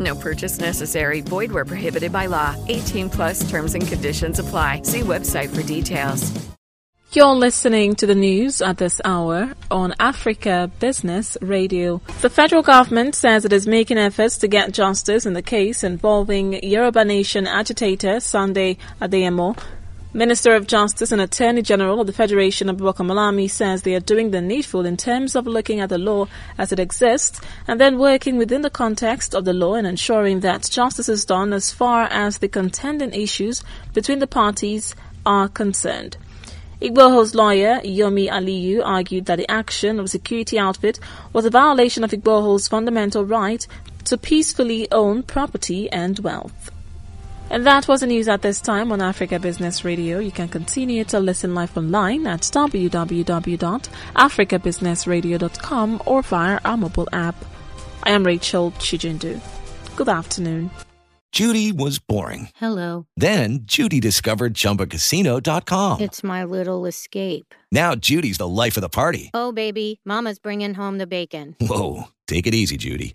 No purchase necessary. Void where prohibited by law. 18 plus terms and conditions apply. See website for details. You're listening to the news at this hour on Africa Business Radio. The federal government says it is making efforts to get justice in the case involving Yoruba Nation agitator Sunday Adeyemo. Minister of Justice and Attorney General of the Federation of Malami says they are doing the needful in terms of looking at the law as it exists and then working within the context of the law and ensuring that justice is done as far as the contending issues between the parties are concerned. Igboho's lawyer, Yomi Aliyu, argued that the action of security outfit was a violation of Igboho's fundamental right to peacefully own property and wealth. And that was the news at this time on Africa Business Radio. You can continue to listen live online at www.africabusinessradio.com or via our mobile app. I am Rachel Chijindu. Good afternoon. Judy was boring. Hello. Then Judy discovered ChumbaCasino.com. It's my little escape. Now Judy's the life of the party. Oh, baby, Mama's bringing home the bacon. Whoa, take it easy, Judy.